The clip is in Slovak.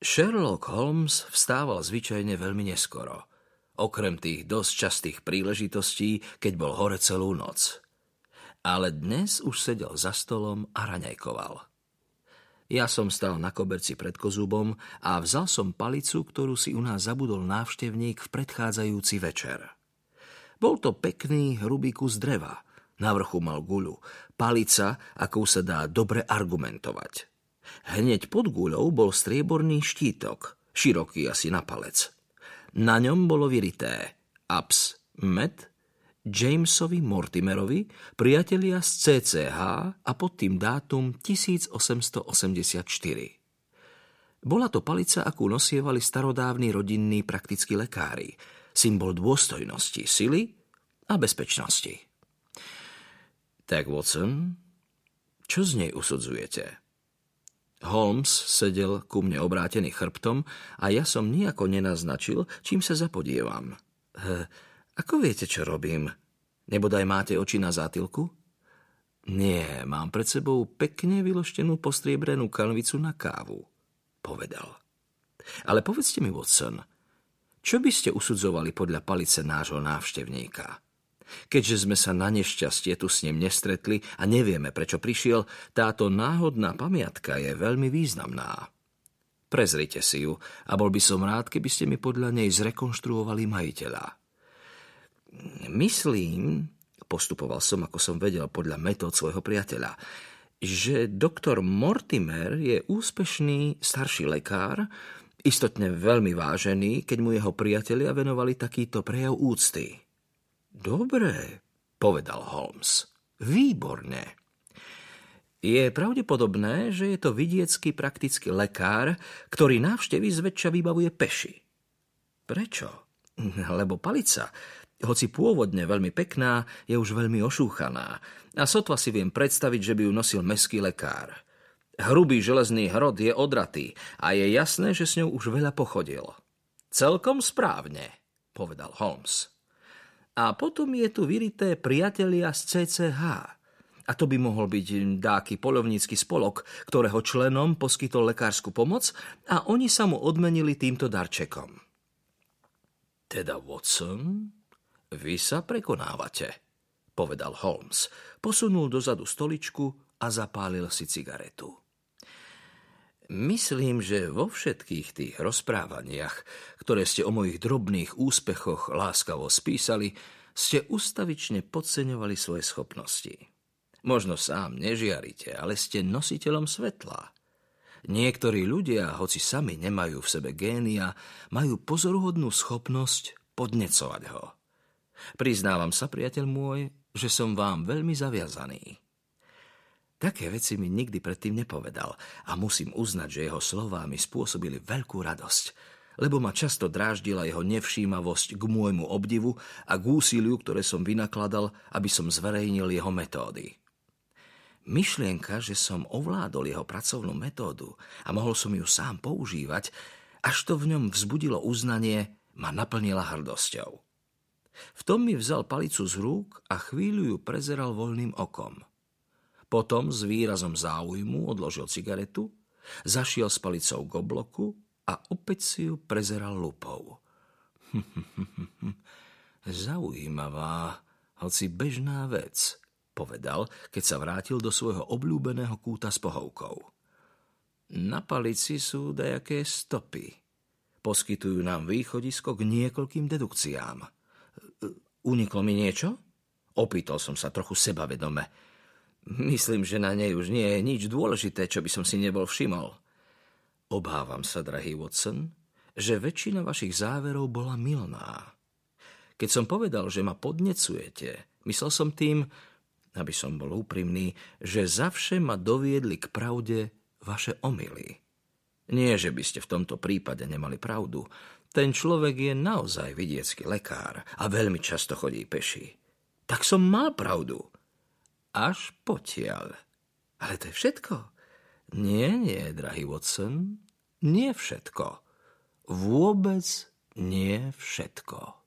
Sherlock Holmes vstával zvyčajne veľmi neskoro, okrem tých dosť častých príležitostí, keď bol hore celú noc. Ale dnes už sedel za stolom a raňajkoval. Ja som stal na koberci pred kozubom a vzal som palicu, ktorú si u nás zabudol návštevník v predchádzajúci večer. Bol to pekný, hrubý kus dreva. Na vrchu mal guľu. Palica, akou sa dá dobre argumentovať. Hneď pod guľou bol strieborný štítok, široký asi na palec. Na ňom bolo vyrité Abs Met Jamesovi Mortimerovi, priatelia z CCH a pod tým dátum 1884. Bola to palica, akú nosievali starodávni rodinní praktickí lekári, symbol dôstojnosti, sily a bezpečnosti. Tak, Watson, čo z nej usudzujete? Holmes sedel ku mne obrátený chrbtom a ja som nejako nenaznačil, čím sa zapodievam. He, ako viete, čo robím? Nebodaj máte oči na zátilku? Nie, mám pred sebou pekne vyloštenú postriebrenú kanvicu na kávu, povedal. Ale povedzte mi, Watson, čo by ste usudzovali podľa palice nášho návštevníka? Keďže sme sa na nešťastie tu s ním nestretli a nevieme, prečo prišiel, táto náhodná pamiatka je veľmi významná. Prezrite si ju a bol by som rád, keby ste mi podľa nej zrekonštruovali majiteľa. Myslím, postupoval som, ako som vedel podľa metód svojho priateľa, že doktor Mortimer je úspešný starší lekár, istotne veľmi vážený, keď mu jeho priatelia venovali takýto prejav úcty. Dobre, povedal Holmes. Výborne. Je pravdepodobné, že je to vidiecký praktický lekár, ktorý návštevy zväčša vybavuje peši. Prečo? Lebo palica, hoci pôvodne veľmi pekná, je už veľmi ošúchaná a sotva si viem predstaviť, že by ju nosil meský lekár. Hrubý železný hrod je odratý a je jasné, že s ňou už veľa pochodil. Celkom správne, povedal Holmes. A potom je tu vyrité priatelia z CCH. A to by mohol byť dáky polovnícky spolok, ktorého členom poskytol lekárskú pomoc a oni sa mu odmenili týmto darčekom. Teda, Watson, vy sa prekonávate, povedal Holmes. Posunul dozadu stoličku a zapálil si cigaretu. Myslím, že vo všetkých tých rozprávaniach, ktoré ste o mojich drobných úspechoch láskavo spísali, ste ustavične podceňovali svoje schopnosti. Možno sám nežiarite, ale ste nositeľom svetla. Niektorí ľudia, hoci sami nemajú v sebe génia, majú pozoruhodnú schopnosť podnecovať ho. Priznávam sa, priateľ môj, že som vám veľmi zaviazaný. Také veci mi nikdy predtým nepovedal a musím uznať, že jeho slová mi spôsobili veľkú radosť, lebo ma často dráždila jeho nevšímavosť k môjmu obdivu a k úsiliu, ktoré som vynakladal, aby som zverejnil jeho metódy. Myšlienka, že som ovládol jeho pracovnú metódu a mohol som ju sám používať, až to v ňom vzbudilo uznanie, ma naplnila hrdosťou. V tom mi vzal palicu z rúk a chvíľu ju prezeral voľným okom – potom s výrazom záujmu odložil cigaretu, zašiel s palicou k obloku a opäť si ju prezeral lupou. Zaujímavá, hoci bežná vec, povedal, keď sa vrátil do svojho obľúbeného kúta s pohovkou. Na palici sú dajaké stopy. Poskytujú nám východisko k niekoľkým dedukciám. Uniklo mi niečo? Opýtal som sa trochu sebavedome. Myslím, že na nej už nie je nič dôležité, čo by som si nebol všimol. Obávam sa, drahý Watson, že väčšina vašich záverov bola milná. Keď som povedal, že ma podnecujete, myslel som tým, aby som bol úprimný, že zavše ma doviedli k pravde vaše omily. Nie, že by ste v tomto prípade nemali pravdu. Ten človek je naozaj vidiecký lekár a veľmi často chodí peši. Tak som mal pravdu až potiaľ. Ale to je všetko. Nie, nie, drahý Watson, nie všetko. Vôbec nie všetko.